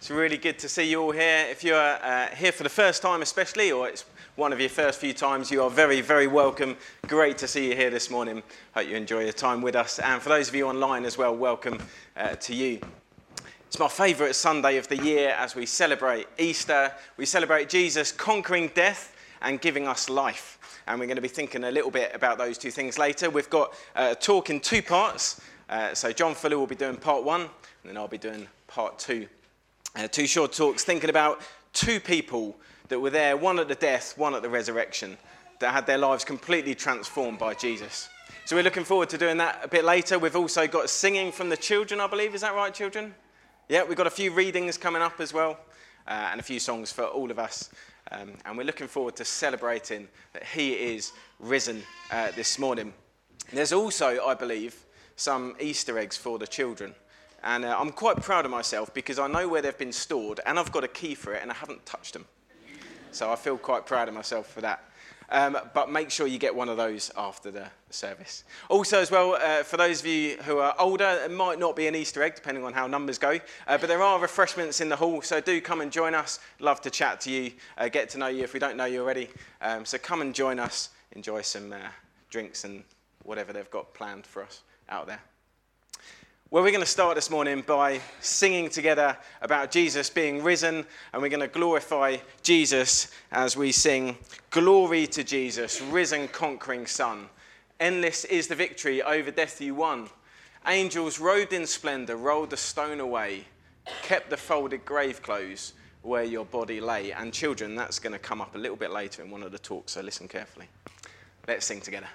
It's really good to see you all here. If you're uh, here for the first time, especially, or it's one of your first few times, you are very, very welcome. Great to see you here this morning. Hope you enjoy your time with us. And for those of you online as well, welcome uh, to you. It's my favourite Sunday of the year as we celebrate Easter. We celebrate Jesus conquering death and giving us life. And we're going to be thinking a little bit about those two things later. We've got a talk in two parts. Uh, so, John Fuller will be doing part one, and then I'll be doing part two. Uh, two short talks thinking about two people that were there, one at the death, one at the resurrection, that had their lives completely transformed by Jesus. So, we're looking forward to doing that a bit later. We've also got singing from the children, I believe. Is that right, children? Yeah, we've got a few readings coming up as well, uh, and a few songs for all of us. Um, and we're looking forward to celebrating that He is risen uh, this morning. There's also, I believe, some Easter eggs for the children. And uh, I'm quite proud of myself because I know where they've been stored and I've got a key for it and I haven't touched them. So I feel quite proud of myself for that. Um, but make sure you get one of those after the service. Also, as well, uh, for those of you who are older, it might not be an Easter egg, depending on how numbers go, uh, but there are refreshments in the hall, so do come and join us. Love to chat to you, uh, get to know you if we don't know you already. Um, so come and join us, enjoy some uh, drinks and whatever they've got planned for us out there. Well, we're going to start this morning by singing together about Jesus being risen, and we're going to glorify Jesus as we sing, Glory to Jesus, risen, conquering Son. Endless is the victory over death you won. Angels robed in splendor rolled the stone away, kept the folded grave clothes where your body lay. And children, that's going to come up a little bit later in one of the talks, so listen carefully. Let's sing together.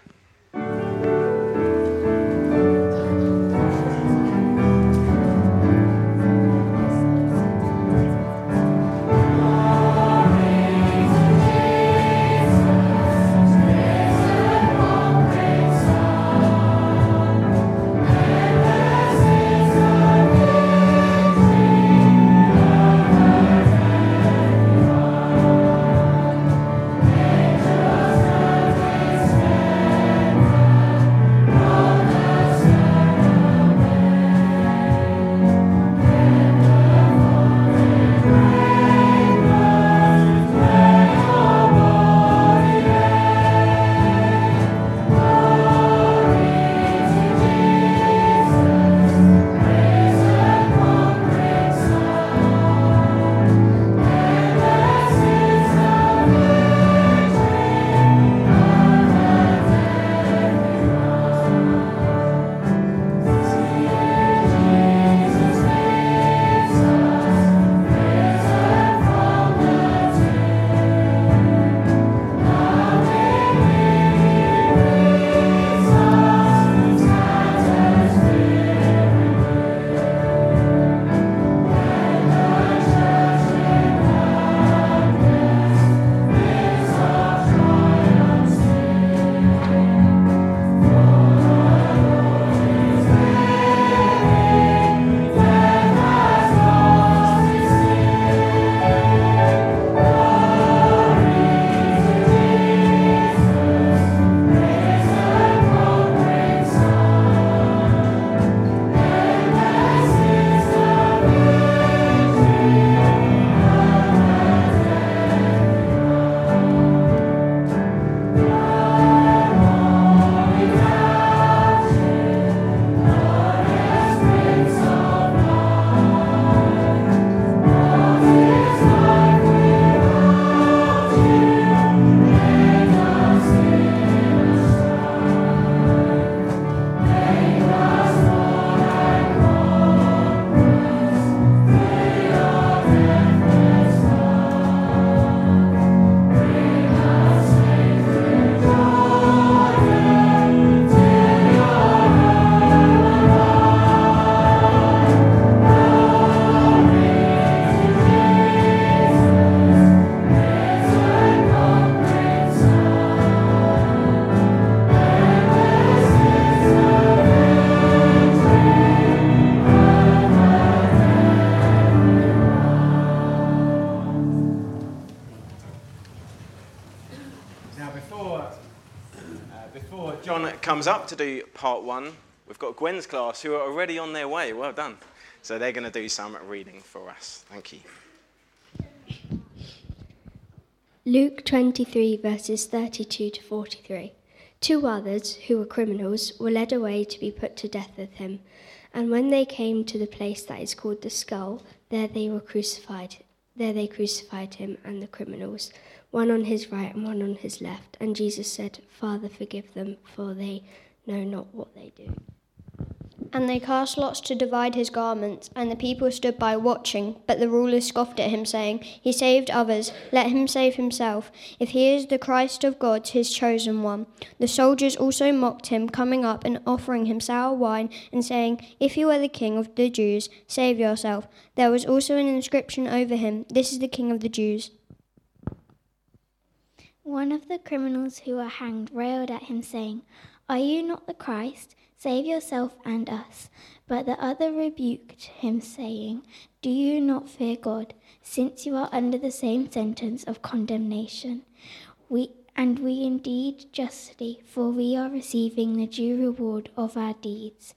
Comes up to do part one. We've got Gwen's class who are already on their way. Well done. So they're going to do some reading for us. Thank you. Luke 23, verses 32 to 43. Two others, who were criminals, were led away to be put to death with him. And when they came to the place that is called the skull, there they were crucified. There they crucified him and the criminals, one on his right and one on his left. And Jesus said, Father, forgive them, for they know not what they do. And they cast lots to divide his garments, and the people stood by watching. But the rulers scoffed at him, saying, He saved others, let him save himself, if he is the Christ of God, his chosen one. The soldiers also mocked him, coming up and offering him sour wine, and saying, If you are the king of the Jews, save yourself. There was also an inscription over him, This is the king of the Jews. One of the criminals who were hanged railed at him, saying, Are you not the Christ? Save yourself and us. But the other rebuked him, saying, Do you not fear God, since you are under the same sentence of condemnation? We and we indeed justly, for we are receiving the due reward of our deeds.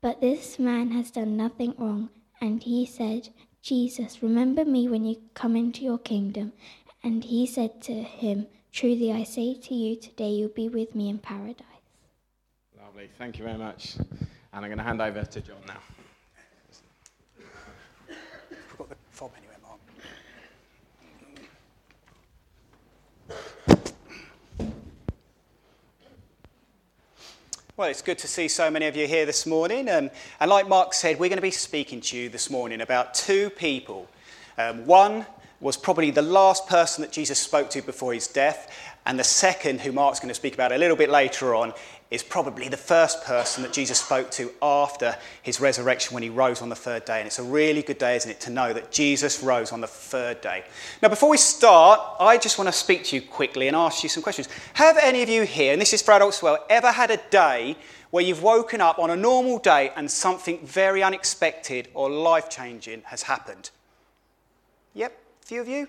But this man has done nothing wrong. And he said, Jesus, remember me when you come into your kingdom. And he said to him, Truly I say to you, today you'll be with me in paradise. Lovely. Thank you very much. And I'm going to hand over to John now. We've got the fob anyway, Mark. Well, it's good to see so many of you here this morning. Um, and like Mark said, we're going to be speaking to you this morning about two people. Um, one was probably the last person that Jesus spoke to before his death, and the second, who Mark's going to speak about a little bit later on, is probably the first person that Jesus spoke to after his resurrection when he rose on the third day. And it's a really good day, isn't it, to know that Jesus rose on the third day. Now, before we start, I just want to speak to you quickly and ask you some questions. Have any of you here, and this is for adults as well, ever had a day where you've woken up on a normal day and something very unexpected or life changing has happened? Yep, a few of you?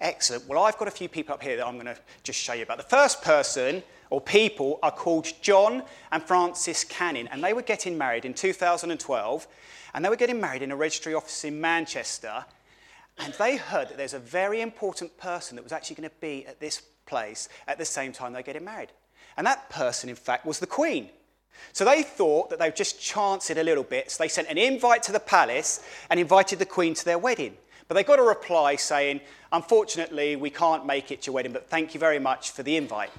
Excellent. Well, I've got a few people up here that I'm going to just show you about. The first person or people are called John and Francis Canning, and they were getting married in 2012, and they were getting married in a registry office in Manchester, and they heard that there's a very important person that was actually going to be at this place at the same time they're getting married. And that person, in fact, was the Queen. So they thought that they'd just chance it a little bit, so they sent an invite to the palace and invited the Queen to their wedding. But they got a reply saying, Unfortunately, we can't make it to your wedding, but thank you very much for the invite.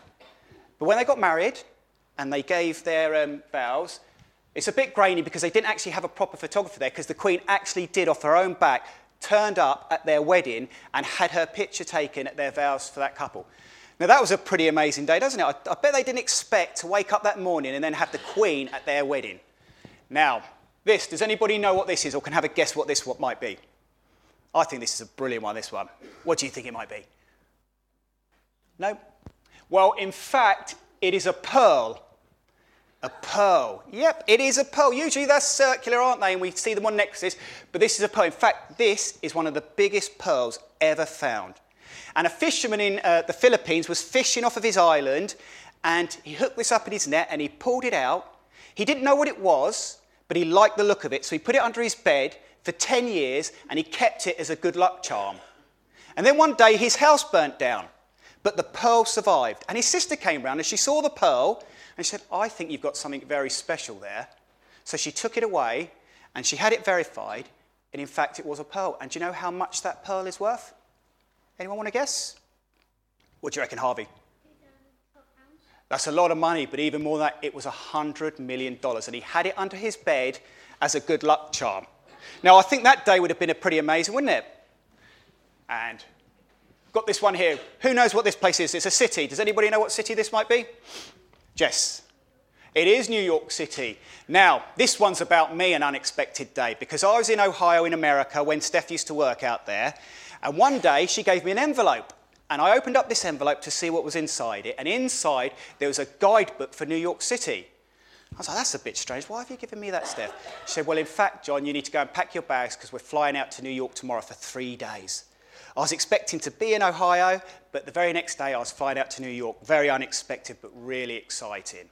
But when they got married and they gave their um, vows, it's a bit grainy because they didn't actually have a proper photographer there because the Queen actually did, off her own back, turned up at their wedding and had her picture taken at their vows for that couple. Now, that was a pretty amazing day, doesn't it? I, I bet they didn't expect to wake up that morning and then have the Queen at their wedding. Now, this, does anybody know what this is or can have a guess what this what might be? I think this is a brilliant one, this one. What do you think it might be? No? Well, in fact, it is a pearl. A pearl. Yep, it is a pearl. Usually they're circular, aren't they? And we see them on necklaces. But this is a pearl. In fact, this is one of the biggest pearls ever found. And a fisherman in uh, the Philippines was fishing off of his island and he hooked this up in his net and he pulled it out. He didn't know what it was, but he liked the look of it. So he put it under his bed for 10 years and he kept it as a good luck charm. And then one day his house burnt down. But the pearl survived. And his sister came round and she saw the pearl and she said, I think you've got something very special there. So she took it away and she had it verified. And in fact, it was a pearl. And do you know how much that pearl is worth? Anyone want to guess? What do you reckon, Harvey? That's a lot of money, but even more than that, it was $100 million. And he had it under his bed as a good luck charm. Now, I think that day would have been a pretty amazing, wouldn't it? And Got this one here. Who knows what this place is? It's a city. Does anybody know what city this might be? Jess. It is New York City. Now, this one's about me, an unexpected day, because I was in Ohio in America when Steph used to work out there. And one day she gave me an envelope. And I opened up this envelope to see what was inside it. And inside there was a guidebook for New York City. I was like, that's a bit strange. Why have you given me that, Steph? She said, well, in fact, John, you need to go and pack your bags because we're flying out to New York tomorrow for three days. I was expecting to be in Ohio, but the very next day I was flying out to New York. Very unexpected, but really exciting.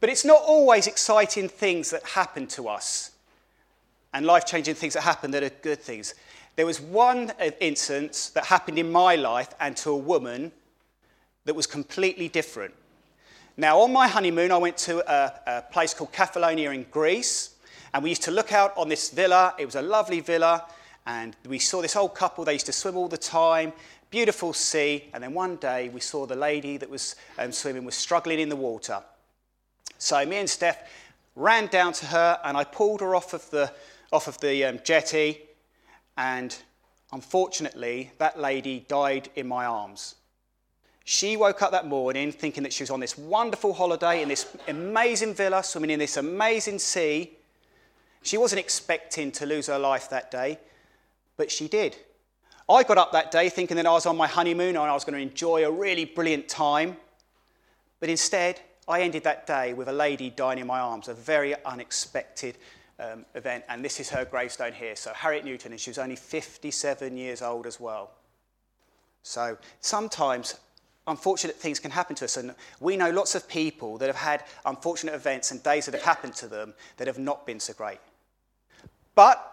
But it's not always exciting things that happen to us. and life changing things that happen that are good things. There was one instance that happened in my life and to a woman that was completely different. Now, on my honeymoon, I went to a, a place called Kefalonia in Greece, and we used to look out on this villa. It was a lovely villa, and we saw this old couple. They used to swim all the time, beautiful sea. And then one day, we saw the lady that was um, swimming was struggling in the water. So me and Steph ran down to her, and I pulled her off of the off of the um, jetty, and unfortunately, that lady died in my arms. She woke up that morning thinking that she was on this wonderful holiday in this amazing villa, swimming in this amazing sea. She wasn't expecting to lose her life that day, but she did. I got up that day thinking that I was on my honeymoon and I was going to enjoy a really brilliant time. But instead, I ended that day with a lady dying in my arms, a very unexpected um, event. And this is her gravestone here. So, Harriet Newton, and she was only 57 years old as well. So, sometimes unfortunate things can happen to us. And we know lots of people that have had unfortunate events and days that have happened to them that have not been so great. But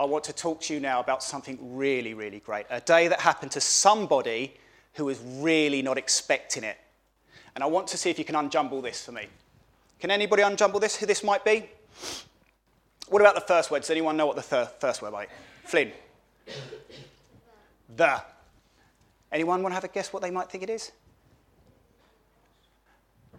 I want to talk to you now about something really, really great. A day that happened to somebody who was really not expecting it. And I want to see if you can unjumble this for me. Can anybody unjumble this, who this might be? What about the first word? Does anyone know what the first word might? Flynn. The. Anyone want to have a guess what they might think it is?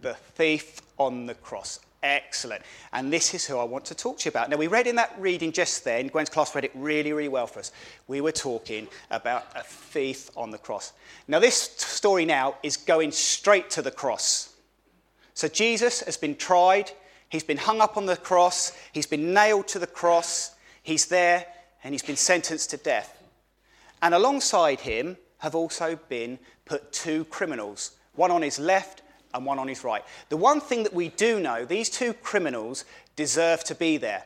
The thief on the cross. Excellent. And this is who I want to talk to you about. Now, we read in that reading just then, Gwen's class read it really, really well for us. We were talking about a thief on the cross. Now, this story now is going straight to the cross. So, Jesus has been tried, he's been hung up on the cross, he's been nailed to the cross, he's there, and he's been sentenced to death. And alongside him have also been put two criminals, one on his left and one on his right. The one thing that we do know, these two criminals deserve to be there.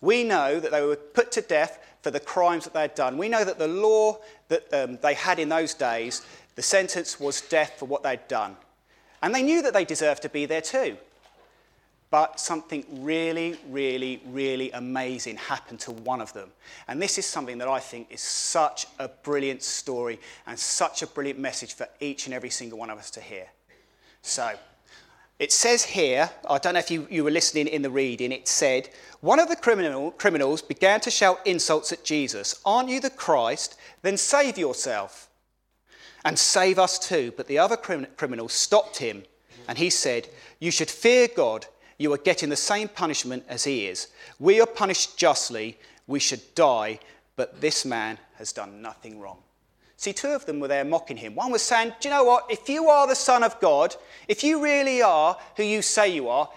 We know that they were put to death for the crimes that they had done. We know that the law that um, they had in those days, the sentence was death for what they'd done. And they knew that they deserved to be there too. But something really, really, really amazing happened to one of them. And this is something that I think is such a brilliant story and such a brilliant message for each and every single one of us to hear. So, it says here, I don't know if you, you were listening in the reading, it said, One of the criminal, criminals began to shout insults at Jesus. Aren't you the Christ? Then save yourself and save us too. But the other crim- criminal stopped him and he said, You should fear God you are getting the same punishment as he is. We are punished justly. We should die, but this man has done nothing wrong. See, two of them were there mocking him. One was saying, Do you know what? If you are the Son of God, if you really are who you say you are,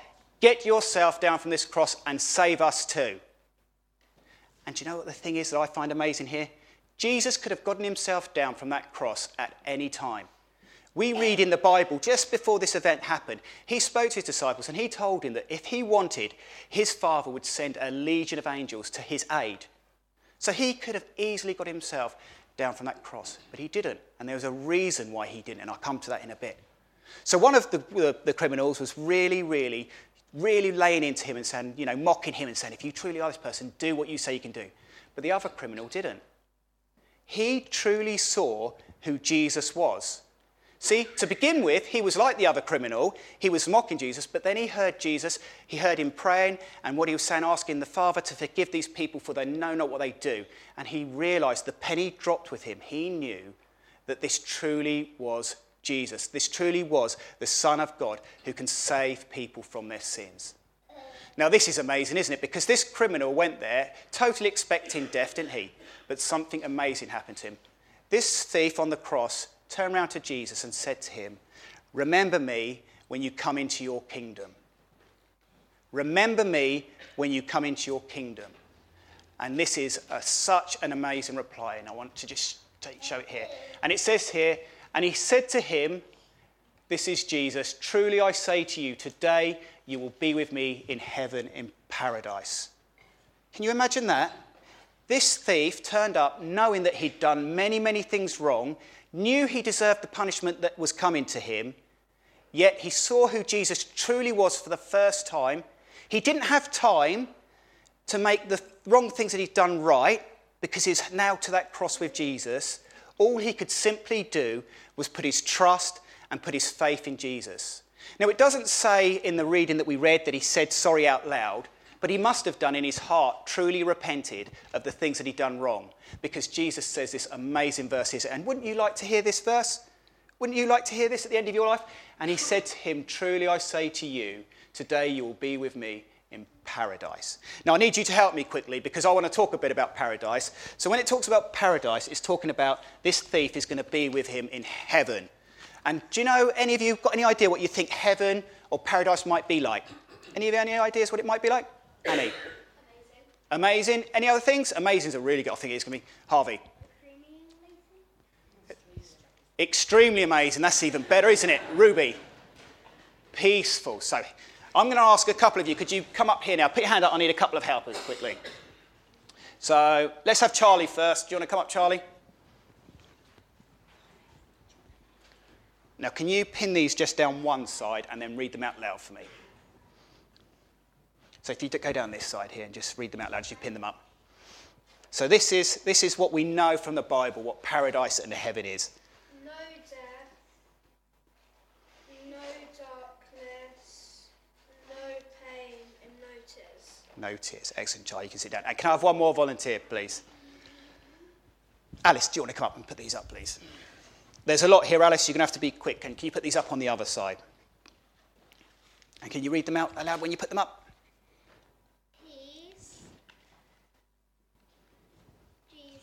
get yourself down from this cross and save us too. And do you know what the thing is that I find amazing here? Jesus could have gotten himself down from that cross at any time. We read in the Bible just before this event happened, he spoke to his disciples and he told him that if he wanted, his father would send a legion of angels to his aid. So he could have easily got himself down from that cross, but he didn't. And there was a reason why he didn't, and I'll come to that in a bit. So one of the, the, the criminals was really, really, really laying into him and saying, you know, mocking him and saying, if you truly are this person, do what you say you can do. But the other criminal didn't. He truly saw who Jesus was. See, to begin with, he was like the other criminal. He was mocking Jesus, but then he heard Jesus. He heard him praying and what he was saying, asking the Father to forgive these people for they know not what they do. And he realized the penny dropped with him. He knew that this truly was Jesus. This truly was the Son of God who can save people from their sins. Now, this is amazing, isn't it? Because this criminal went there totally expecting death, didn't he? But something amazing happened to him. This thief on the cross turned around to Jesus and said to him, Remember me when you come into your kingdom. Remember me when you come into your kingdom. And this is a, such an amazing reply, and I want to just take, show it here. And it says here, and he said to him, This is Jesus, truly I say to you, today you will be with me in heaven in paradise. Can you imagine that? This thief turned up knowing that he'd done many, many things wrong knew he deserved the punishment that was coming to him, yet he saw who Jesus truly was for the first time. He didn't have time to make the wrong things that he'd done right because he's now to that cross with Jesus, all he could simply do was put his trust and put his faith in Jesus. Now, it doesn't say in the reading that we read that he said sorry out loud, but he must have done in his heart truly repented of the things that he'd done wrong because Jesus says this amazing verse. And wouldn't you like to hear this verse? Wouldn't you like to hear this at the end of your life? And he said to him, Truly I say to you, today you will be with me in paradise. Now, I need you to help me quickly because I want to talk a bit about paradise. So, when it talks about paradise, it's talking about this thief is going to be with him in heaven. And do you know, any of you got any idea what you think heaven or paradise might be like? Any of you any ideas what it might be like? Annie? Amazing. Amazing. Any other things? Amazing Amazing's a really good. I think it's going to be Harvey. Extremely amazing. That's even better, isn't it? Ruby. Peaceful. So I'm going to ask a couple of you, could you come up here now? Put your hand up. I need a couple of helpers quickly. So let's have Charlie first. Do you want to come up, Charlie? Now, can you pin these just down one side and then read them out loud for me? So if you go down this side here and just read them out loud as you pin them up. So this is, this is what we know from the Bible, what paradise and heaven is. No death, no darkness, no pain, and no tears. No tears. Excellent, Charlie. You can sit down. And can I have one more volunteer, please? Alice, do you want to come up and put these up, please? There's a lot here, Alice. You're going to have to be quick. And can you put these up on the other side? And can you read them out aloud when you put them up? Peace. Jesus.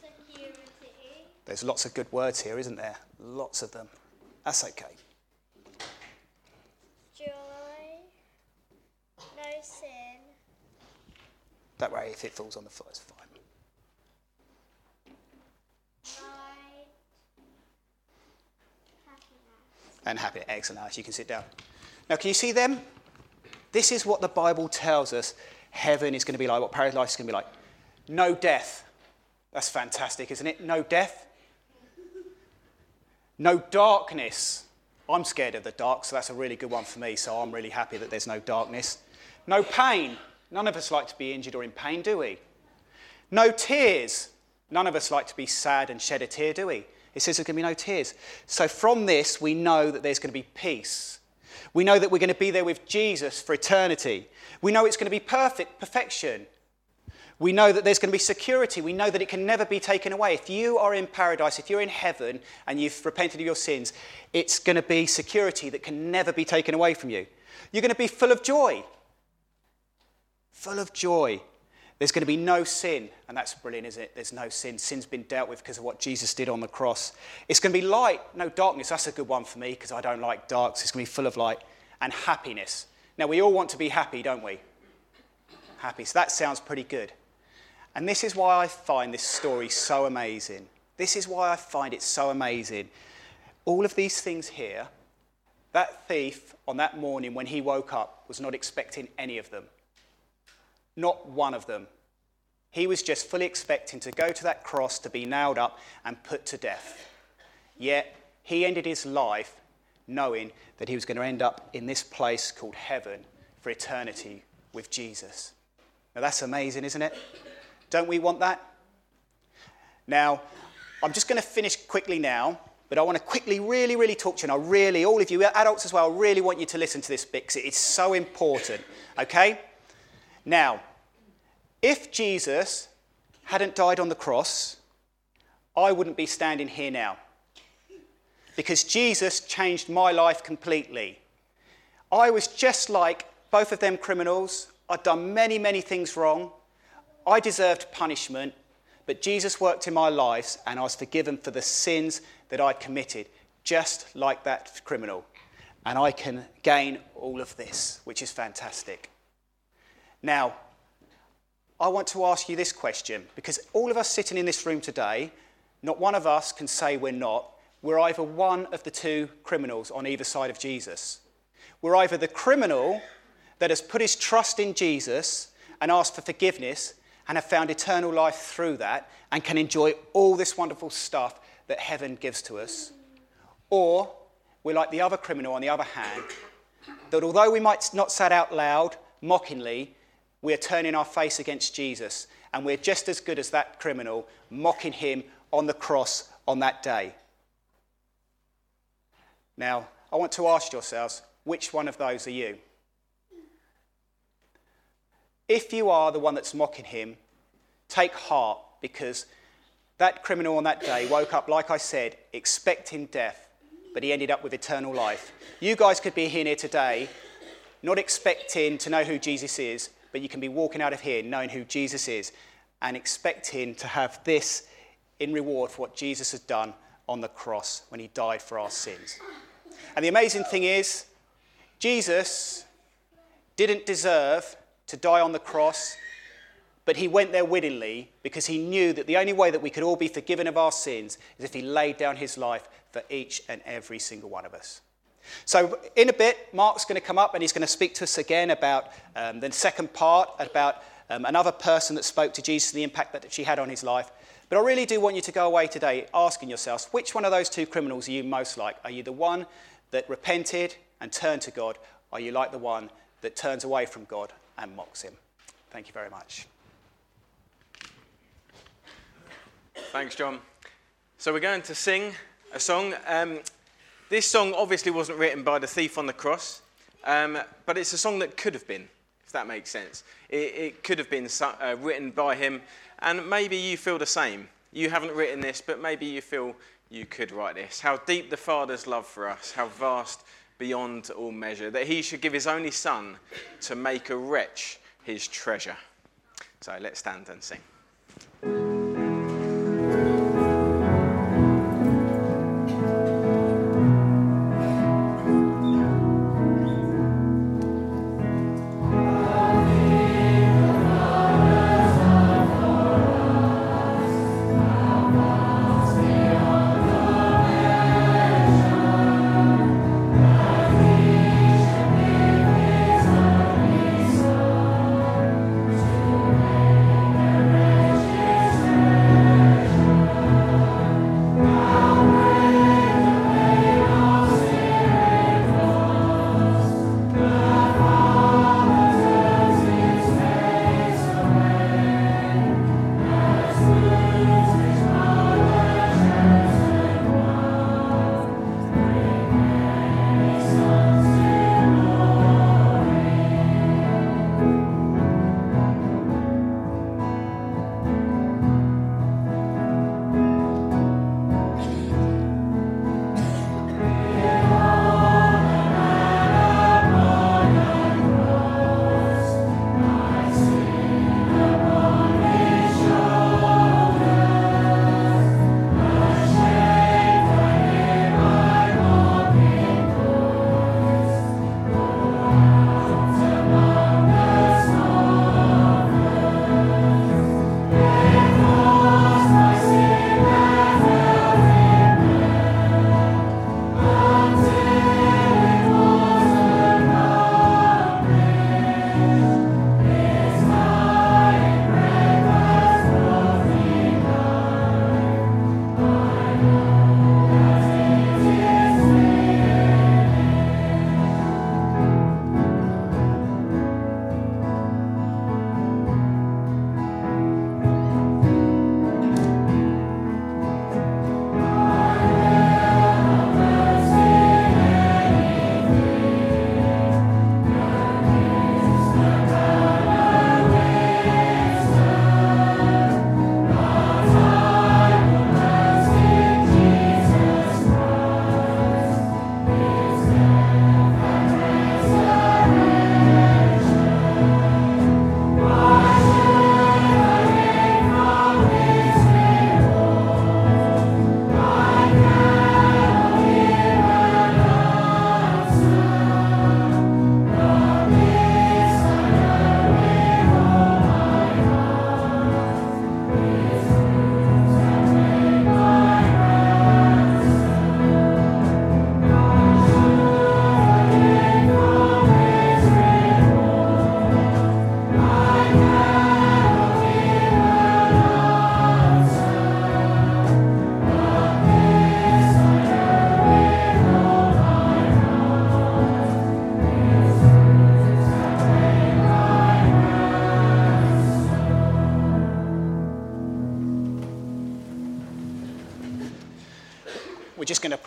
Security. There's lots of good words here, isn't there? Lots of them. That's okay. Joy. No sin. That way, if it falls on the floor, it's fine. Light. Happiness. And happy. Excellent. You can sit down. Now, can you see them? This is what the Bible tells us heaven is going to be like, what paradise is going to be like. No death. That's fantastic, isn't it? No death. No darkness. I'm scared of the dark, so that's a really good one for me, so I'm really happy that there's no darkness. No pain. None of us like to be injured or in pain, do we? No tears. None of us like to be sad and shed a tear, do we? It says there's going to be no tears. So from this, we know that there's going to be peace. We know that we're going to be there with Jesus for eternity. We know it's going to be perfect, perfection. We know that there's going to be security. We know that it can never be taken away. If you are in paradise, if you're in heaven and you've repented of your sins, it's going to be security that can never be taken away from you. You're going to be full of joy. Full of joy. There's going to be no sin, and that's brilliant, isn't it? There's no sin. Sin's been dealt with because of what Jesus did on the cross. It's going to be light, no darkness. That's a good one for me because I don't like darks. It's going to be full of light and happiness. Now, we all want to be happy, don't we? Happy. So that sounds pretty good. And this is why I find this story so amazing. This is why I find it so amazing. All of these things here, that thief on that morning when he woke up was not expecting any of them. Not one of them. He was just fully expecting to go to that cross to be nailed up and put to death. Yet he ended his life knowing that he was going to end up in this place called heaven for eternity with Jesus. Now that's amazing, isn't it? Don't we want that? Now, I'm just going to finish quickly now, but I want to quickly, really, really talk to you. And I really, all of you adults as well, I really want you to listen to this bit because it's so important. Okay? Now, if Jesus hadn't died on the cross, I wouldn't be standing here now. Because Jesus changed my life completely. I was just like both of them criminals. I'd done many, many things wrong. I deserved punishment, but Jesus worked in my life and I was forgiven for the sins that I'd committed, just like that criminal. And I can gain all of this, which is fantastic. Now, I want to ask you this question because all of us sitting in this room today, not one of us can say we're not. We're either one of the two criminals on either side of Jesus. We're either the criminal that has put his trust in Jesus and asked for forgiveness and have found eternal life through that and can enjoy all this wonderful stuff that heaven gives to us. Or we're like the other criminal on the other hand, that although we might not say out loud, mockingly, we're turning our face against Jesus and we're just as good as that criminal, mocking him on the cross on that day. Now, I want to ask yourselves which one of those are you? If you are the one that's mocking him, take heart because that criminal on that day woke up, like I said, expecting death, but he ended up with eternal life. You guys could be here today not expecting to know who Jesus is, but you can be walking out of here knowing who Jesus is and expecting to have this in reward for what Jesus has done on the cross when he died for our sins. And the amazing thing is, Jesus didn't deserve to die on the cross, but he went there willingly because he knew that the only way that we could all be forgiven of our sins is if he laid down his life for each and every single one of us. So, in a bit, Mark's going to come up and he's going to speak to us again about um, the second part, about um, another person that spoke to Jesus and the impact that she had on his life. But I really do want you to go away today asking yourselves which one of those two criminals are you most like? Are you the one that repented and turned to God? Are you like the one that turns away from God and mocks him? Thank you very much. Thanks, John. So, we're going to sing a song. Um, this song obviously wasn't written by the thief on the cross, um, but it's a song that could have been, if that makes sense. It, it could have been uh, written by him, and maybe you feel the same. You haven't written this, but maybe you feel you could write this. How deep the Father's love for us, how vast beyond all measure, that he should give his only Son to make a wretch his treasure. So let's stand and sing.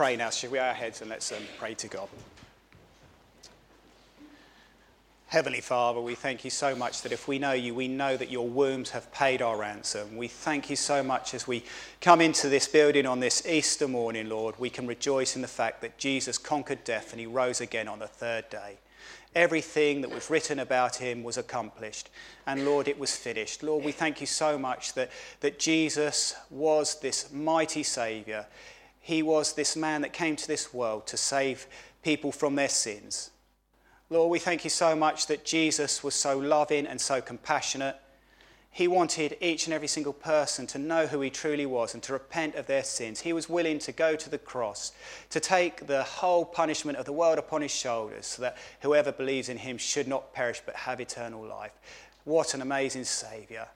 Pray now. Shall we our heads and let's um, pray to God. Heavenly Father, we thank you so much that if we know you, we know that your wounds have paid our ransom. We thank you so much as we come into this building on this Easter morning, Lord, we can rejoice in the fact that Jesus conquered death and he rose again on the third day. Everything that was written about him was accomplished. And Lord, it was finished. Lord, we thank you so much that, that Jesus was this mighty Saviour. He was this man that came to this world to save people from their sins. Lord, we thank you so much that Jesus was so loving and so compassionate. He wanted each and every single person to know who he truly was and to repent of their sins. He was willing to go to the cross, to take the whole punishment of the world upon his shoulders, so that whoever believes in him should not perish but have eternal life. What an amazing Saviour.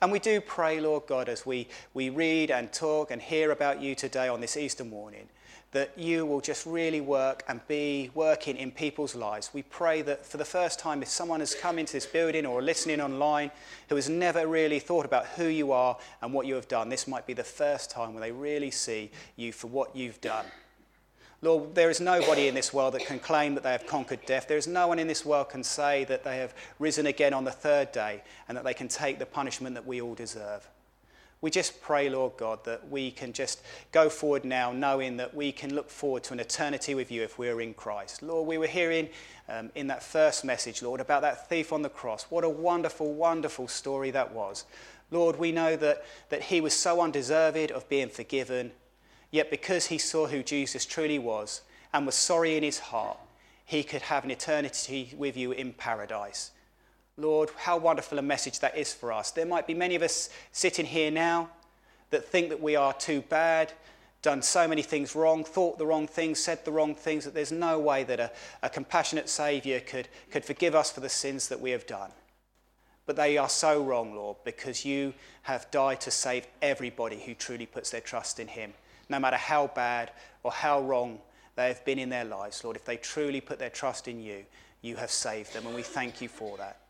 And we do pray, Lord God, as we, we read and talk and hear about you today on this Easter morning, that you will just really work and be working in people's lives. We pray that for the first time, if someone has come into this building or listening online who has never really thought about who you are and what you have done, this might be the first time when they really see you for what you've done. Lord, there is nobody in this world that can claim that they have conquered death. There is no one in this world can say that they have risen again on the third day and that they can take the punishment that we all deserve. We just pray, Lord God, that we can just go forward now knowing that we can look forward to an eternity with you if we're in Christ. Lord, we were hearing um, in that first message, Lord, about that thief on the cross. What a wonderful, wonderful story that was. Lord, we know that, that he was so undeserved of being forgiven, yet because he saw who Jesus truly was and was sorry in his heart, he could have an eternity with you in paradise. Lord, how wonderful a message that is for us. There might be many of us sitting here now that think that we are too bad, done so many things wrong, thought the wrong things, said the wrong things, that there's no way that a, a compassionate Saviour could, could forgive us for the sins that we have done. But they are so wrong, Lord, because you have died to save everybody who truly puts their trust in Him, no matter how bad or how wrong they have been in their lives, Lord. If they truly put their trust in you, you have saved them, and we thank you for that.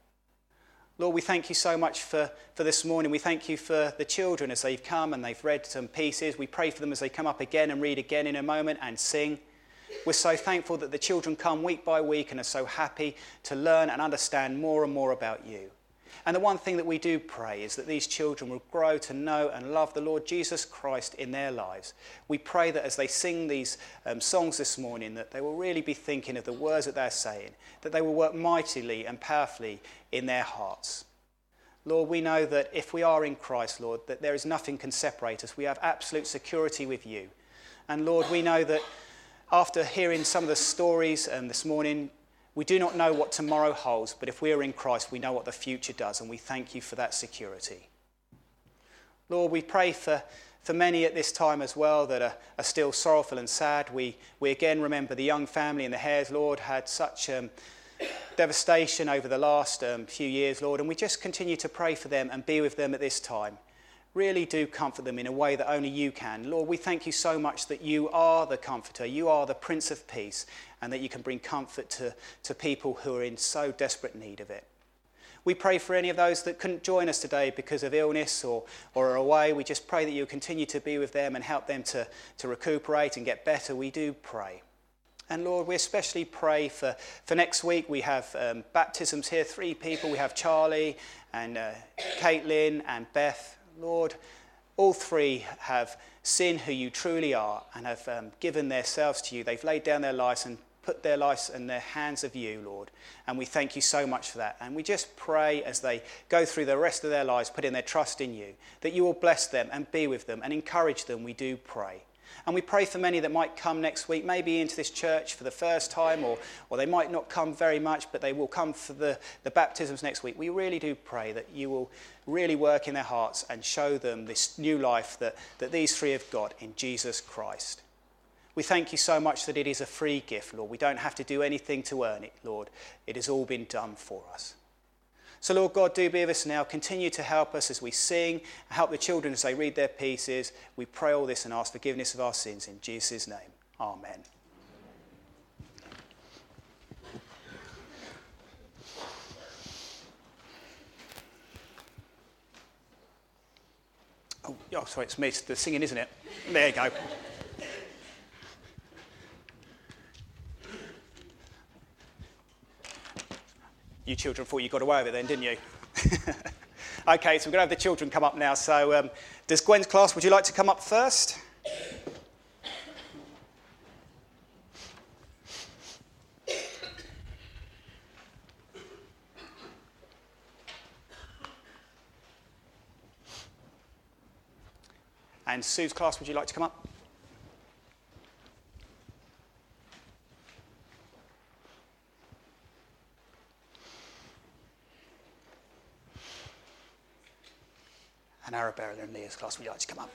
Lord, we thank you so much for, for this morning. We thank you for the children as they've come and they've read some pieces. We pray for them as they come up again and read again in a moment and sing. We're so thankful that the children come week by week and are so happy to learn and understand more and more about you. And the one thing that we do pray is that these children will grow to know and love the Lord Jesus Christ in their lives. We pray that as they sing these um, songs this morning, that they will really be thinking of the words that they're saying, that they will work mightily and powerfully in their hearts. Lord, we know that if we are in Christ, Lord, that there is nothing can separate us. We have absolute security with you. And Lord, we know that after hearing some of the stories um, this morning, we do not know what tomorrow holds, but if we are in Christ, we know what the future does, and we thank you for that security. Lord, we pray for, for many at this time as well that are, are still sorrowful and sad. We, we again remember the young family in the Hares, Lord, had such um, devastation over the last um, few years, Lord, and we just continue to pray for them and be with them at this time really do comfort them in a way that only you can. Lord, we thank you so much that you are the comforter, you are the Prince of Peace, and that you can bring comfort to, to people who are in so desperate need of it. We pray for any of those that couldn't join us today because of illness or, or are away. We just pray that you continue to be with them and help them to, to recuperate and get better. We do pray. And Lord, we especially pray for, for next week. We have um, baptisms here, three people. We have Charlie and uh, Caitlin and Beth. Lord, all three have seen who you truly are and have um, given themselves to you. They've laid down their lives and put their lives in the hands of you, Lord. And we thank you so much for that. And we just pray as they go through the rest of their lives, putting their trust in you, that you will bless them and be with them and encourage them. We do pray. And we pray for many that might come next week, maybe into this church for the first time, or, or they might not come very much, but they will come for the, the baptisms next week. We really do pray that you will really work in their hearts and show them this new life that, that these three have got in Jesus Christ. We thank you so much that it is a free gift, Lord. We don't have to do anything to earn it, Lord. It has all been done for us. So, Lord God, do be with us now. Continue to help us as we sing, help the children as they read their pieces. We pray all this and ask forgiveness of our sins in Jesus' name. Amen. Oh, sorry, it's me. The singing, isn't it? There you go. You children thought you got away with it then, didn't you? okay, so we're going to have the children come up now. So, um, does Gwen's class, would you like to come up first? And Sue's class, would you like to come up? And Arabella and Leah's class, would you like to come up?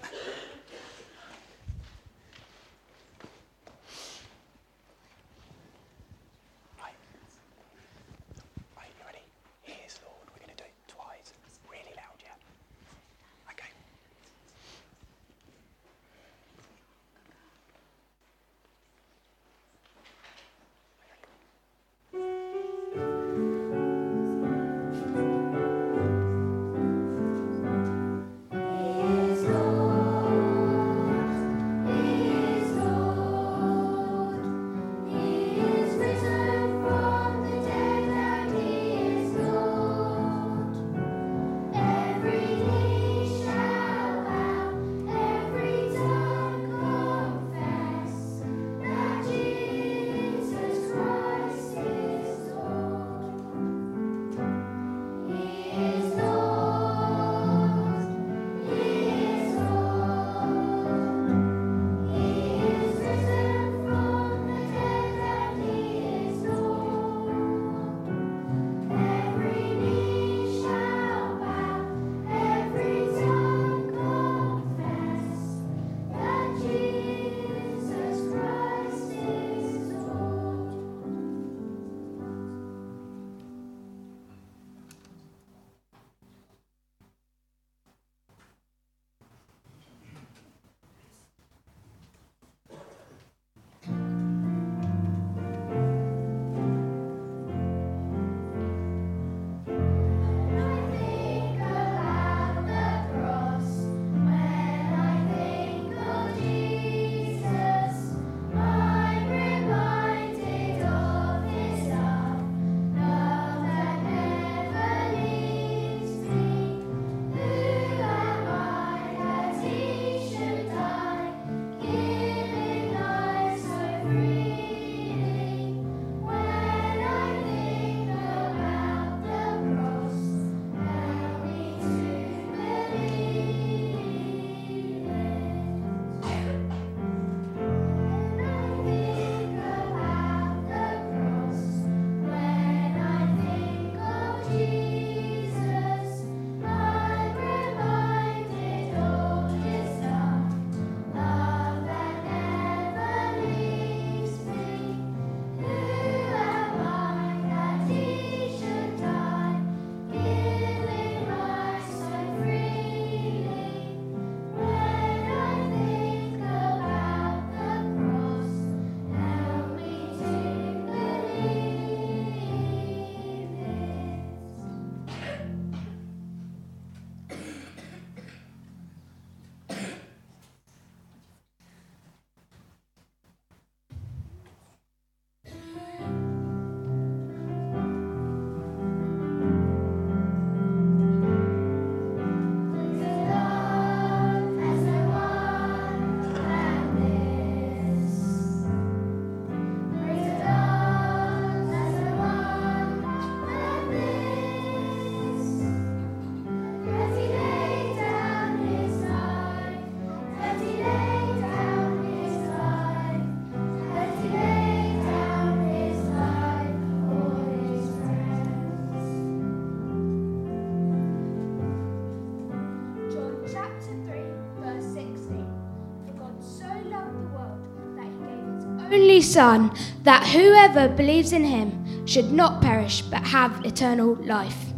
Son, that whoever believes in him should not perish but have eternal life.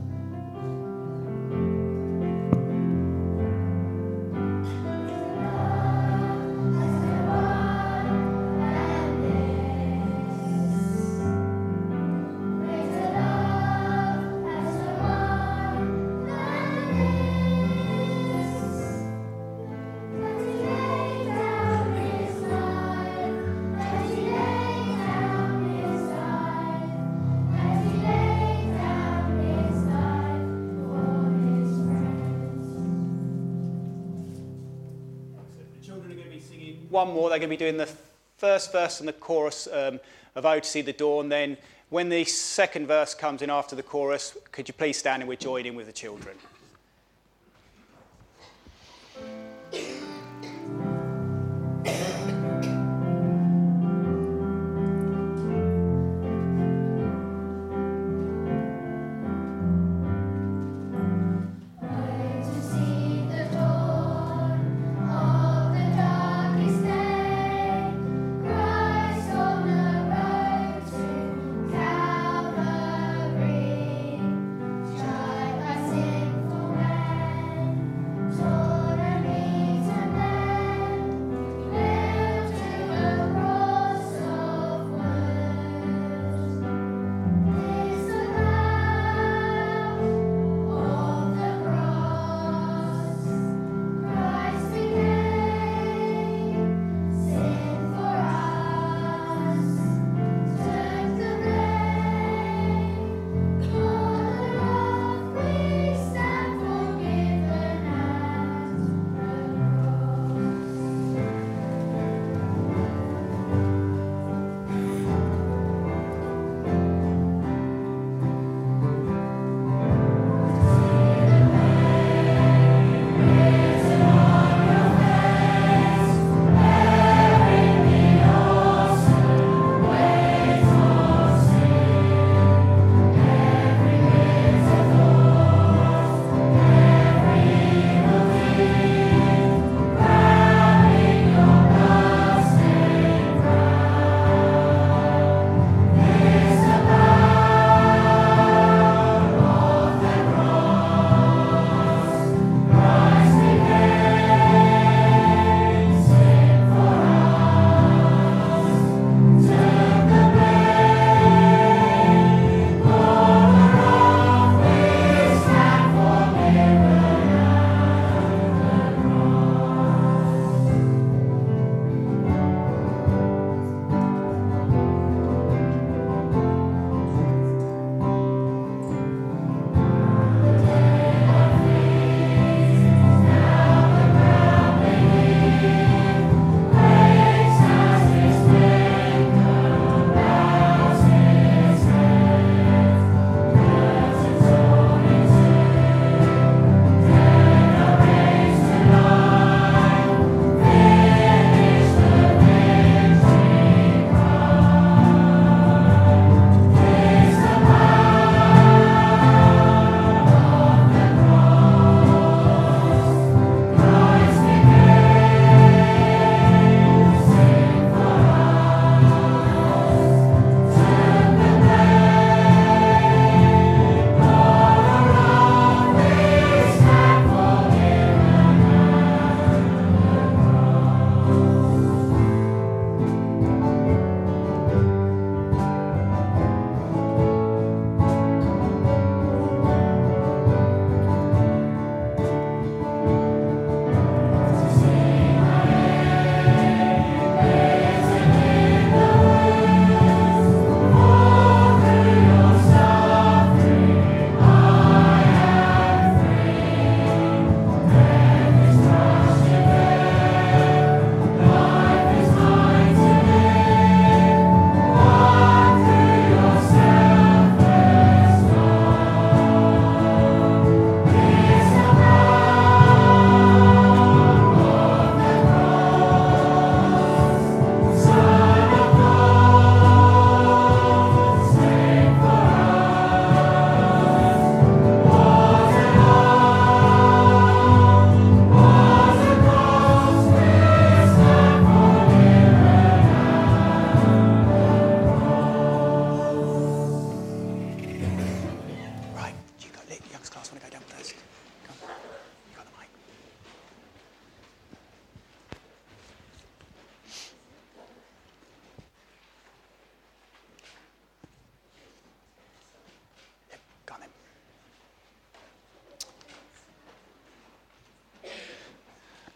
One more. They're going to be doing the first verse and the chorus um, of Oh to See the Dawn. Then, when the second verse comes in after the chorus, could you please stand and we're join in with the children?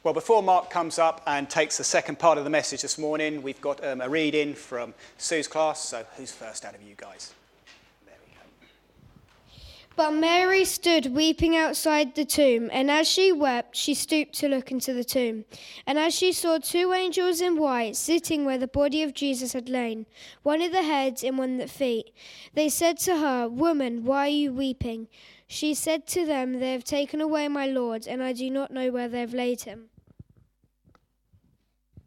Well, before Mark comes up and takes the second part of the message this morning, we've got um, a reading from Sue's class. So, who's first out of you guys? There we go. But Mary stood weeping outside the tomb, and as she wept, she stooped to look into the tomb. And as she saw two angels in white sitting where the body of Jesus had lain, one at the head and one at the feet, they said to her, Woman, why are you weeping? She said to them, They have taken away my Lord, and I do not know where they have laid him.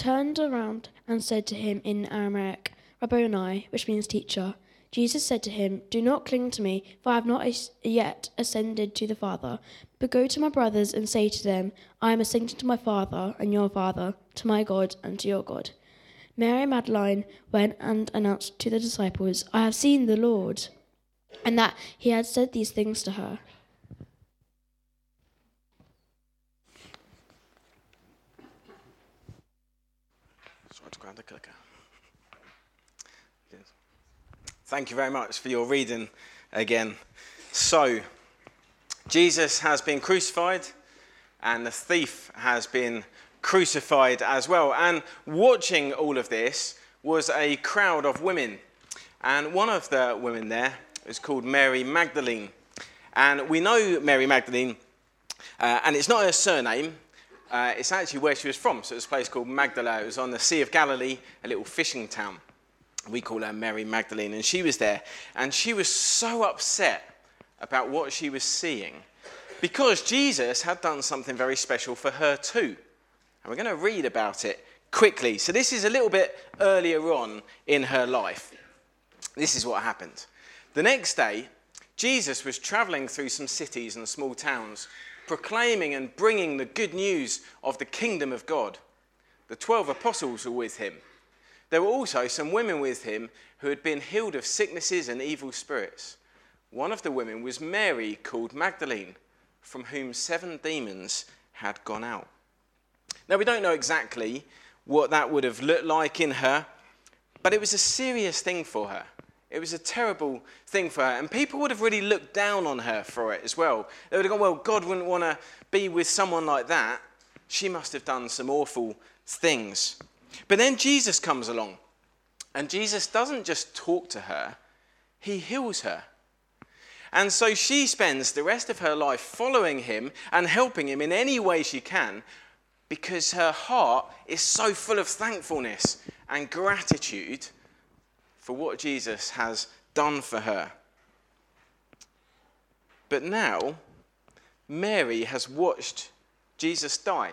turned around and said to him in Aramaic, Rabboni, which means teacher. Jesus said to him, Do not cling to me, for I have not yet ascended to the Father. But go to my brothers and say to them, I am ascending to my Father and your Father, to my God and to your God. Mary Magdalene went and announced to the disciples, I have seen the Lord, and that he had said these things to her. Sorry to grab the clicker. Thank you very much for your reading again. So, Jesus has been crucified, and the thief has been crucified as well. And watching all of this was a crowd of women. And one of the women there is called Mary Magdalene. And we know Mary Magdalene, uh, and it's not her surname, uh, it's actually where she was from. So it's a place called Magdala. It was on the Sea of Galilee, a little fishing town we call her Mary Magdalene, and she was there, and she was so upset about what she was seeing because Jesus had done something very special for her too. And we're going to read about it quickly. So, this is a little bit earlier on in her life. This is what happened. The next day, Jesus was traveling through some cities and small towns, proclaiming and bringing the good news of the kingdom of God. The twelve apostles were with him there were also some women with him who had been healed of sicknesses and evil spirits. One of the women was Mary, called Magdalene, from whom seven demons had gone out. Now, we don't know exactly what that would have looked like in her, but it was a serious thing for her. It was a terrible thing for her. And people would have really looked down on her for it as well. They would have gone, well, God wouldn't want to be with someone like that. She must have done some awful things. But then Jesus comes along, and Jesus doesn't just talk to her, he heals her. And so she spends the rest of her life following him and helping him in any way she can because her heart is so full of thankfulness and gratitude for what Jesus has done for her. But now, Mary has watched Jesus die.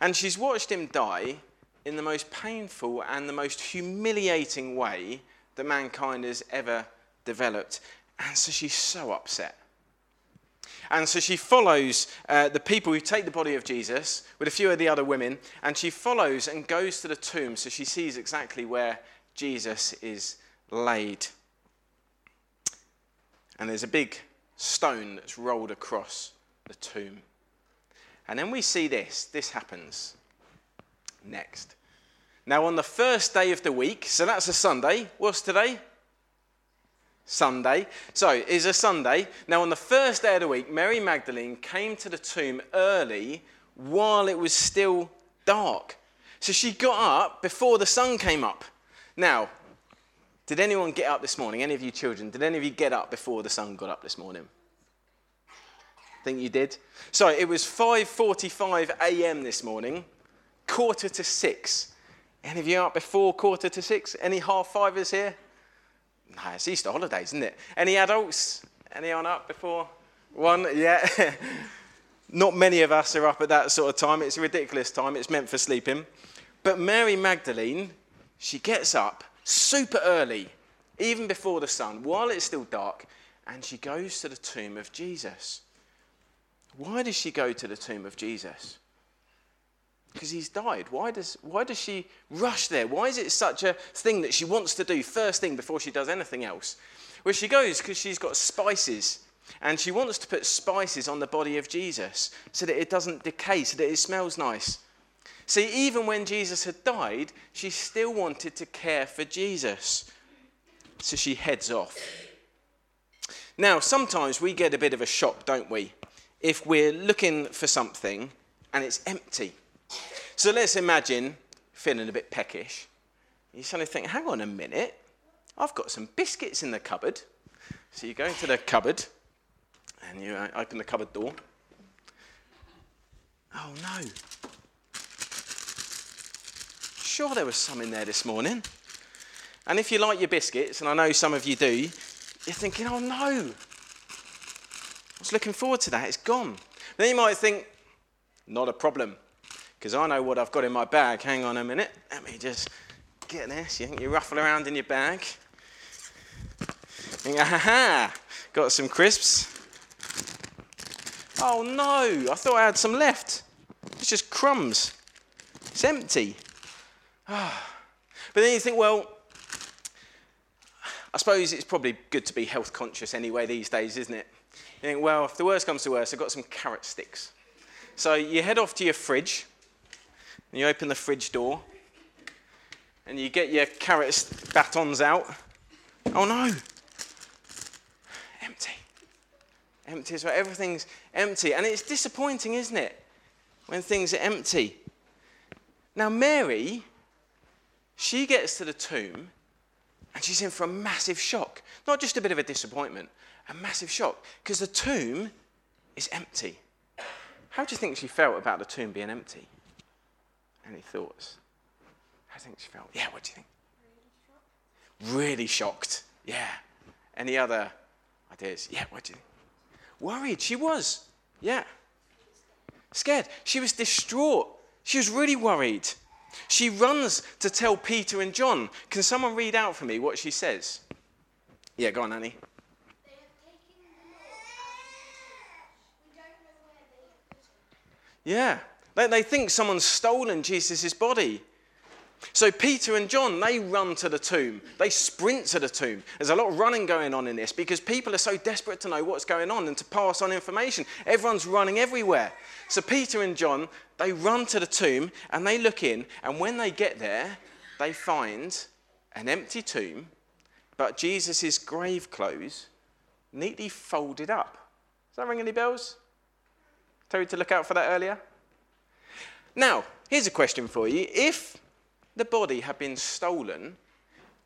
And she's watched him die in the most painful and the most humiliating way that mankind has ever developed. And so she's so upset. And so she follows uh, the people who take the body of Jesus with a few of the other women, and she follows and goes to the tomb so she sees exactly where Jesus is laid. And there's a big stone that's rolled across the tomb. And then we see this. This happens next. Now, on the first day of the week, so that's a Sunday. What's today? Sunday. So, it's a Sunday. Now, on the first day of the week, Mary Magdalene came to the tomb early while it was still dark. So, she got up before the sun came up. Now, did anyone get up this morning? Any of you children, did any of you get up before the sun got up this morning? think you did. So it was 5:45 a.m. this morning, quarter to six. Any of you up before quarter to six? Any half fivers here? No, it's Easter holidays, isn't it? Any adults? Anyone up before one? Yeah. Not many of us are up at that sort of time. It's a ridiculous time. It's meant for sleeping. But Mary Magdalene, she gets up super early, even before the sun, while it's still dark, and she goes to the tomb of Jesus. Why does she go to the tomb of Jesus? Because he's died. Why does, why does she rush there? Why is it such a thing that she wants to do first thing before she does anything else? Well, she goes because she's got spices And she wants to put spices on the body of Jesus so that it doesn't decay, so that it smells nice. See, even when Jesus had died, she still wanted to care for Jesus. So she heads off. Now, sometimes we get a bit of a shock, don't we? If we're looking for something and it's empty. So let's imagine feeling a bit peckish. You suddenly think, hang on a minute, I've got some biscuits in the cupboard. So you go into the cupboard and you uh, open the cupboard door. Oh no. Sure, there was some in there this morning. And if you like your biscuits, and I know some of you do, you're thinking, oh no. I was looking forward to that, it's gone. Then you might think, not a problem, because I know what I've got in my bag. Hang on a minute, let me just get this. You think you ruffle around in your bag. Think, aha, got some crisps. Oh no, I thought I had some left. It's just crumbs. It's empty. But then you think, well, I suppose it's probably good to be health conscious anyway these days, isn't it? You think, well, if the worst comes to worst, I've got some carrot sticks. So you head off to your fridge, and you open the fridge door, and you get your carrot batons out. Oh no! Empty. Empty as well. Everything's empty. And it's disappointing, isn't it? When things are empty. Now, Mary she gets to the tomb and she's in for a massive shock. Not just a bit of a disappointment, a massive shock because the tomb is empty. How do you think she felt about the tomb being empty? Any thoughts? How do you think she felt? Yeah, what do you think? Really shocked. Yeah. Any other ideas? Yeah, what do you think? Worried. She was. Yeah. Scared. She was distraught. She was really worried. She runs to tell Peter and John. Can someone read out for me what she says? Yeah, go on, Annie. Yeah, they, think someone's stolen Jesus' body. So Peter and John, they run to the tomb. They sprint to the tomb. There's a lot of running going on in this because people are so desperate to know what's going on and to pass on information. Everyone's running everywhere. So Peter and John, they run to the tomb and they look in, and when they get there, they find an empty tomb, but Jesus' grave clothes neatly folded up. Does that ring any bells? Told you to look out for that earlier? Now, here's a question for you. If the body had been stolen,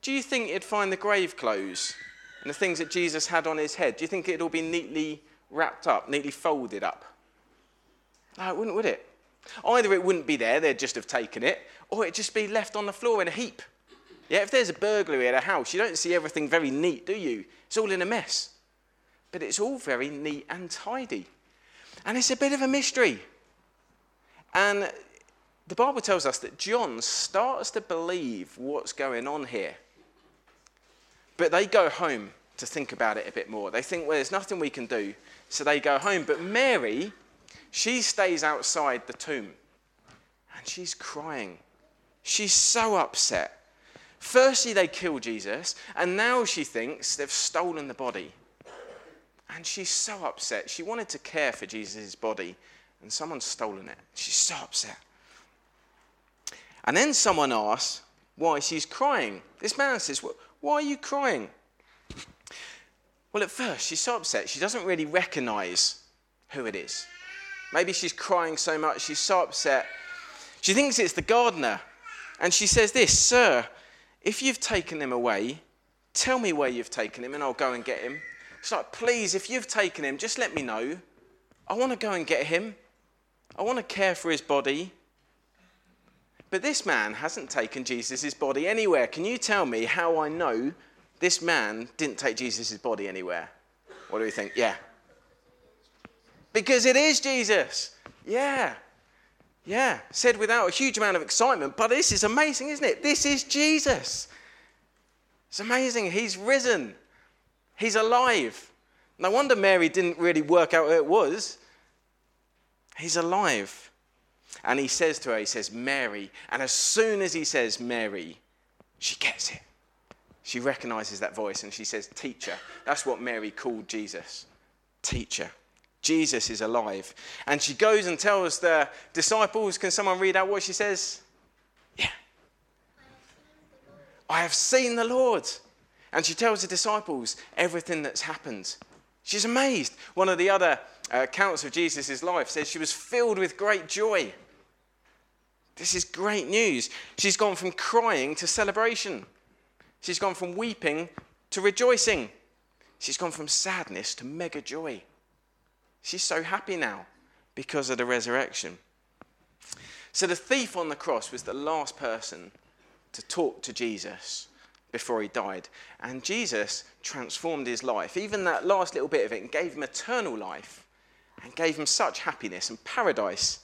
do you think it'd find the grave clothes and the things that Jesus had on his head? Do you think it'd all be neatly wrapped up, neatly folded up? No, it wouldn't, would it? Either it wouldn't be there, they'd just have taken it, or it'd just be left on the floor in a heap. Yeah, if there's a burglary at a house, you don't see everything very neat, do you? It's all in a mess. But it's all very neat and tidy. And it's a bit of a mystery. And the Bible tells us that John starts to believe what's going on here. But they go home to think about it a bit more. They think, well, there's nothing we can do. So they go home. But Mary, she stays outside the tomb and she's crying. She's so upset. Firstly, they kill Jesus, and now she thinks they've stolen the body. And she's so upset. She wanted to care for Jesus' body, and someone's stolen it. She's so upset. And then someone asks why she's crying. This man says, Why are you crying? Well, at first, she's so upset, she doesn't really recognize who it is. Maybe she's crying so much, she's so upset. She thinks it's the gardener. And she says this Sir, if you've taken him away, tell me where you've taken him and I'll go and get him. She's like, Please, if you've taken him, just let me know. I want to go and get him. I want to care for his body. But this man hasn't taken Jesus' body anywhere. Can you tell me how I know this man didn't take Jesus' body anywhere? What do you think? Yeah. Because it is Jesus. Yeah. Yeah. Said without a huge amount of excitement, but this is amazing, isn't it? This is Jesus. It's amazing. He's risen, he's alive. No wonder Mary didn't really work out who it was. He's alive. And he says to her, he says, Mary. And as soon as he says Mary, she gets it. She recognizes that voice and she says, Teacher. That's what Mary called Jesus. teacher. Jesus is alive. And she goes and tells the disciples, can someone read out what she says? Yeah. I have seen the Lord. And she tells the disciples everything that's happened. She's amazed. One of the other uh, accounts of Jesus' life says she was filled with great joy. This is great news. She's gone from crying to celebration. She's gone from weeping to rejoicing. She's gone from sadness to mega joy. She's so happy now because of the resurrection. So the thief on the cross was the last person to talk to Jesus before he died. And Jesus transformed his life, even that last little bit of it, and gave him eternal life and gave him such happiness and paradise,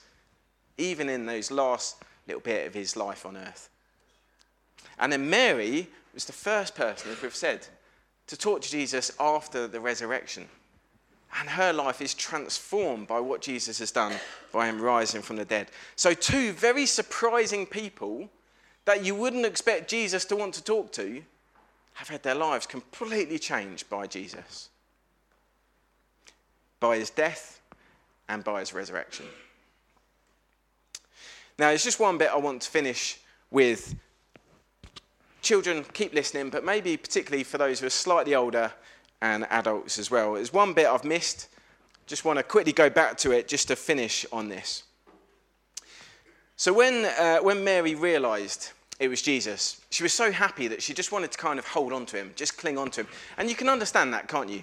even in those last little bit of his life on earth. And then Mary was the first person, as we've said, to talk to Jesus after the resurrection. And her life is transformed by what Jesus has done by him rising from the dead. So, two very surprising people that you wouldn't expect Jesus to want to talk to have had their lives completely changed by Jesus, by his death and by his resurrection. Now, there's just one bit I want to finish with. Children, keep listening, but maybe particularly for those who are slightly older and adults as well. There's one bit I've missed. Just want to quickly go back to it just to finish on this. So, when, uh, when Mary realized it was Jesus, she was so happy that she just wanted to kind of hold on to him, just cling on to him. And you can understand that, can't you?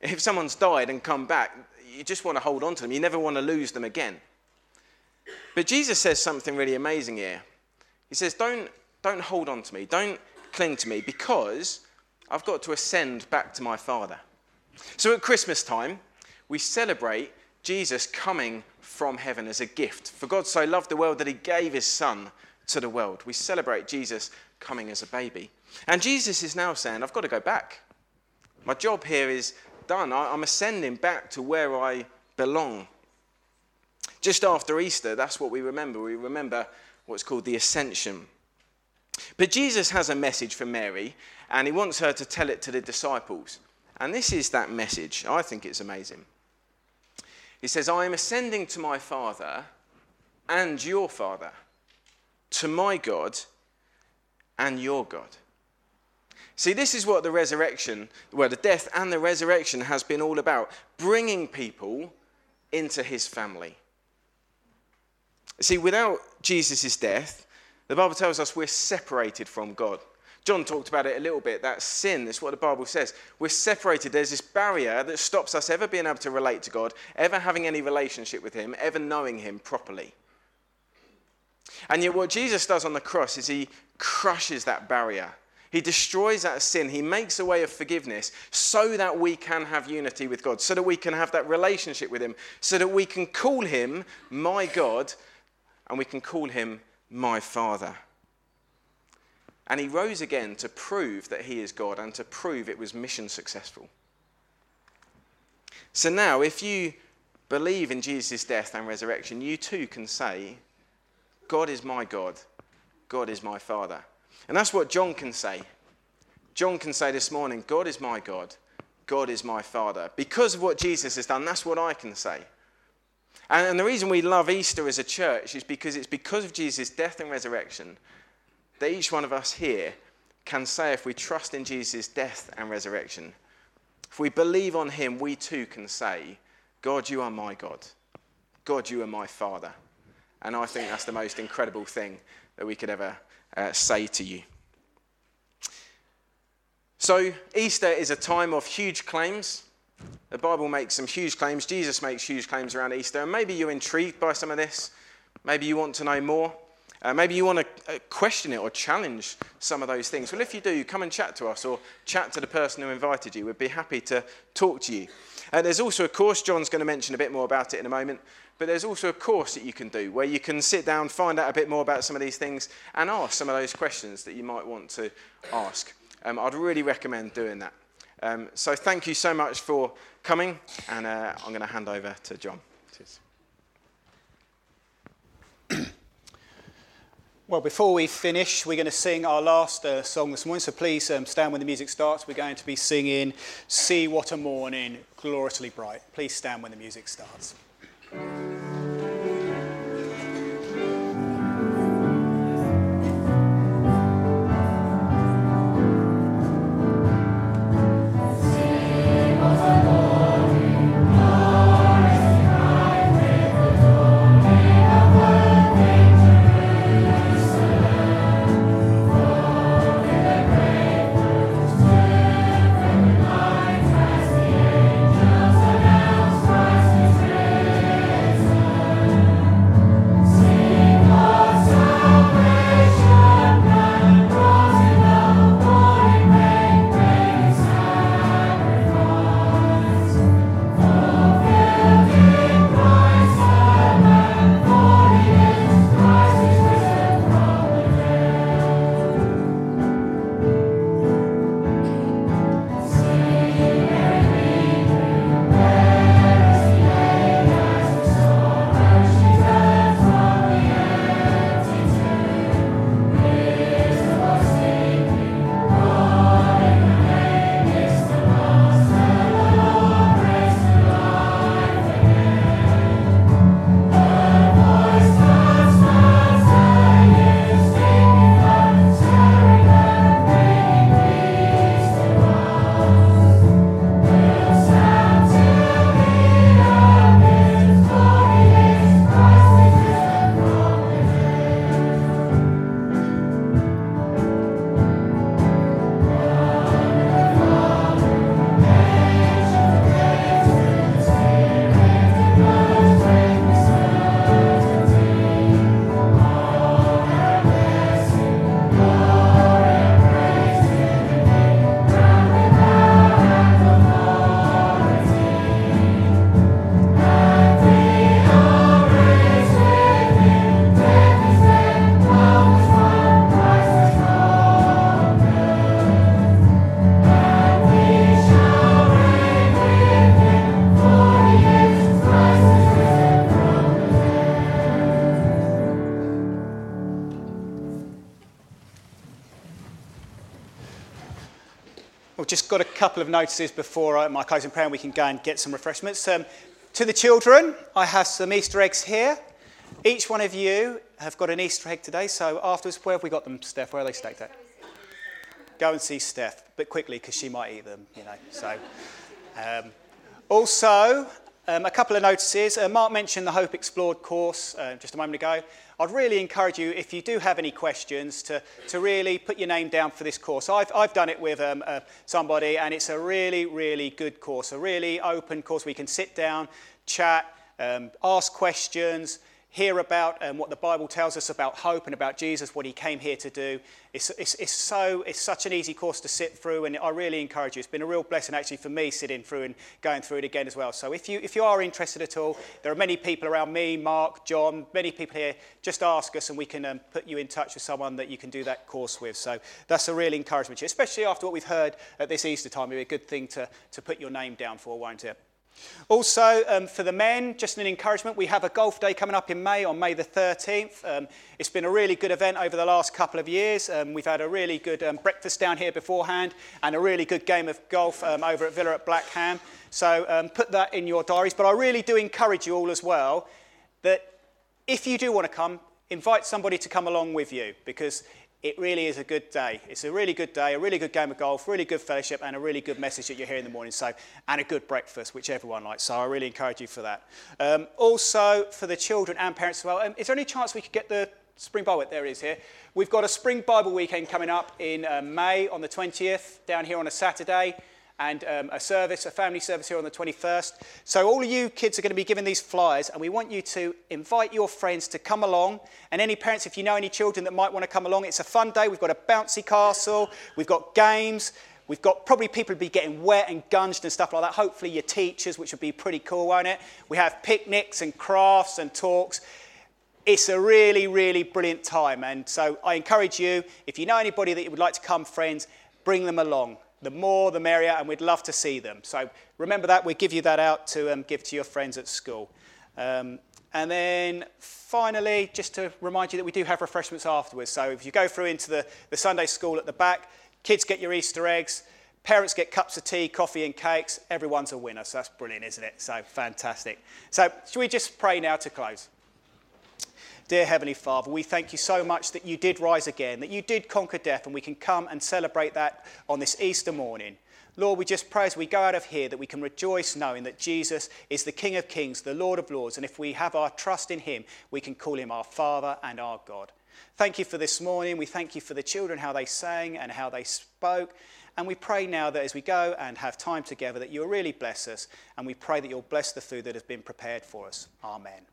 If someone's died and come back, you just want to hold on to them. You never want to lose them again. But Jesus says something really amazing here. He says, Don't, don't hold on to me, don't cling to me, because I've got to ascend back to my Father. So at Christmas time, we celebrate Jesus coming from heaven as a gift. For God so loved the world that he gave his Son to the world. We celebrate Jesus coming as a baby. And Jesus is now saying, I've got to go back. My job here is done. I'm ascending back to where I belong. Just after Easter, that's what we remember. We remember what's called the ascension. But Jesus has a message for Mary, and he wants her to tell it to the disciples. And this is that message. I think it's amazing. He says, I am ascending to my Father and your Father, to my God and your God. See, this is what the resurrection, well, the death and the resurrection has been all about bringing people into his family. See, without Jesus' death, the Bible tells us we're separated from God. John talked about it a little bit. That sin is what the Bible says. We're separated. There's this barrier that stops us ever being able to relate to God, ever having any relationship with Him, ever knowing Him properly. And yet, what Jesus does on the cross is He crushes that barrier. He destroys that sin. He makes a way of forgiveness so that we can have unity with God, so that we can have that relationship with Him, so that we can call Him my God and we can call Him my Father. And he rose again to prove that he is God and to prove it was mission successful. So now, if you believe in Jesus' death and resurrection, you too can say, God is my God, God is my Father. And that's what John can say. John can say this morning, God is my God, God is my Father. Because of what Jesus has done, that's what I can say. And, the reason we love Easter as a church is because it's because of Jesus' death and resurrection that each one of us here can say, if we trust in Jesus' death and resurrection, if we believe on him, we too can say, God, you are my God. God, you are my Father. And I think that's the most incredible thing that we could ever uh, say to you. So, Easter is a time of huge claims. The Bible makes some huge claims. Jesus makes huge claims around Easter. And maybe you're intrigued by some of this. Maybe you want to know more. Uh, maybe you want to uh, question it or challenge some of those things. Well, if you do, come and chat to us or chat to the person who invited you. We'd be happy to talk to you. Uh, there's also a course, John's going to mention a bit more about it in a moment, but there's also a course that you can do where you can sit down, find out a bit more about some of these things, and ask some of those questions that you might want to ask. Um, I'd really recommend doing that. Um, so thank you so much for coming, and uh, I'm going to hand over to John. Well, before we finish, we're going to sing our last uh, song this morning. So please um, stand when the music starts. We're going to be singing See What a Morning, Gloriously Bright. Please stand when the music starts. Couple of notices before uh, my closing prayer and we can go and get some refreshments. Um, to the children, I have some Easter eggs here. Each one of you have got an Easter egg today, so afterwards, where have we got them, Steph? Where are they stacked at? Go and see Steph, but quickly because she might eat them, you know. So, um, also, um, a couple of notices. Uh, Mark mentioned the Hope Explored course uh, just a moment ago. I'd really encourage you, if you do have any questions, to, to really put your name down for this course. I've, I've done it with um, uh, somebody, and it's a really, really good course, a really open course We can sit down, chat, um, ask questions, hear about and what the Bible tells us about hope and about Jesus, what he came here to do. It's, it's, it's, so, it's such an easy course to sit through, and I really encourage you. It's been a real blessing actually for me sitting through and going through it again as well. So if you, if you are interested at all, there are many people around me, Mark, John, many people here. Just ask us, and we can um, put you in touch with someone that you can do that course with. So that's a real encouragement especially after what we've heard at this Easter time. It'd be a good thing to, to put your name down for, won't it? Also, um, for the men, just an encouragement, we have a golf day coming up in May on May the 13th. Um, it's been a really good event over the last couple of years. Um, we've had a really good um, breakfast down here beforehand and a really good game of golf um, over at Villa at Blackham. So um, put that in your diaries. But I really do encourage you all as well that if you do want to come, invite somebody to come along with you because it really is a good day. It's a really good day, a really good game of golf, really good fellowship, and a really good message that you hear in the morning. So, and a good breakfast, which everyone likes. So, I really encourage you for that. Um, also, for the children and parents as well, um, is there any chance we could get the Spring Bible? There it is here. We've got a Spring Bible weekend coming up in uh, May on the 20th, down here on a Saturday and um, a service, a family service here on the 21st. So all of you kids are going to be given these flyers, and we want you to invite your friends to come along. And any parents, if you know any children that might want to come along, it's a fun day. We've got a bouncy castle, we've got games. We've got probably people be getting wet and gunged and stuff like that. Hopefully, your teachers, which would be pretty cool, won't it? We have picnics and crafts and talks. It's a really, really brilliant time. And so I encourage you, if you know anybody that you would like to come, friends, bring them along. The more, the merrier, and we'd love to see them. So remember that. we give you that out to um, give to your friends at school. Um, And then finally, just to remind you that we do have refreshments afterwards. So if you go through into the, the Sunday school at the back, kids get your Easter eggs, parents get cups of tea, coffee, and cakes. Everyone's a winner. So that's brilliant, isn't it? So fantastic. So, should we just pray now to close? Dear Heavenly Father, we thank you so much that you did rise again, that you did conquer death, and we can come and celebrate that on this Easter morning. Lord, we just pray as we go out of here that we can rejoice knowing that Jesus is the King of Kings, the Lord of Lords, and if we have our trust in him, we can call him our Father and our God. Thank you for this morning. We thank you for the children, how they sang and how they spoke. And we pray now that as we go and have time together, that you'll really bless us. And we pray that you'll bless the food that has been prepared for us. Amen.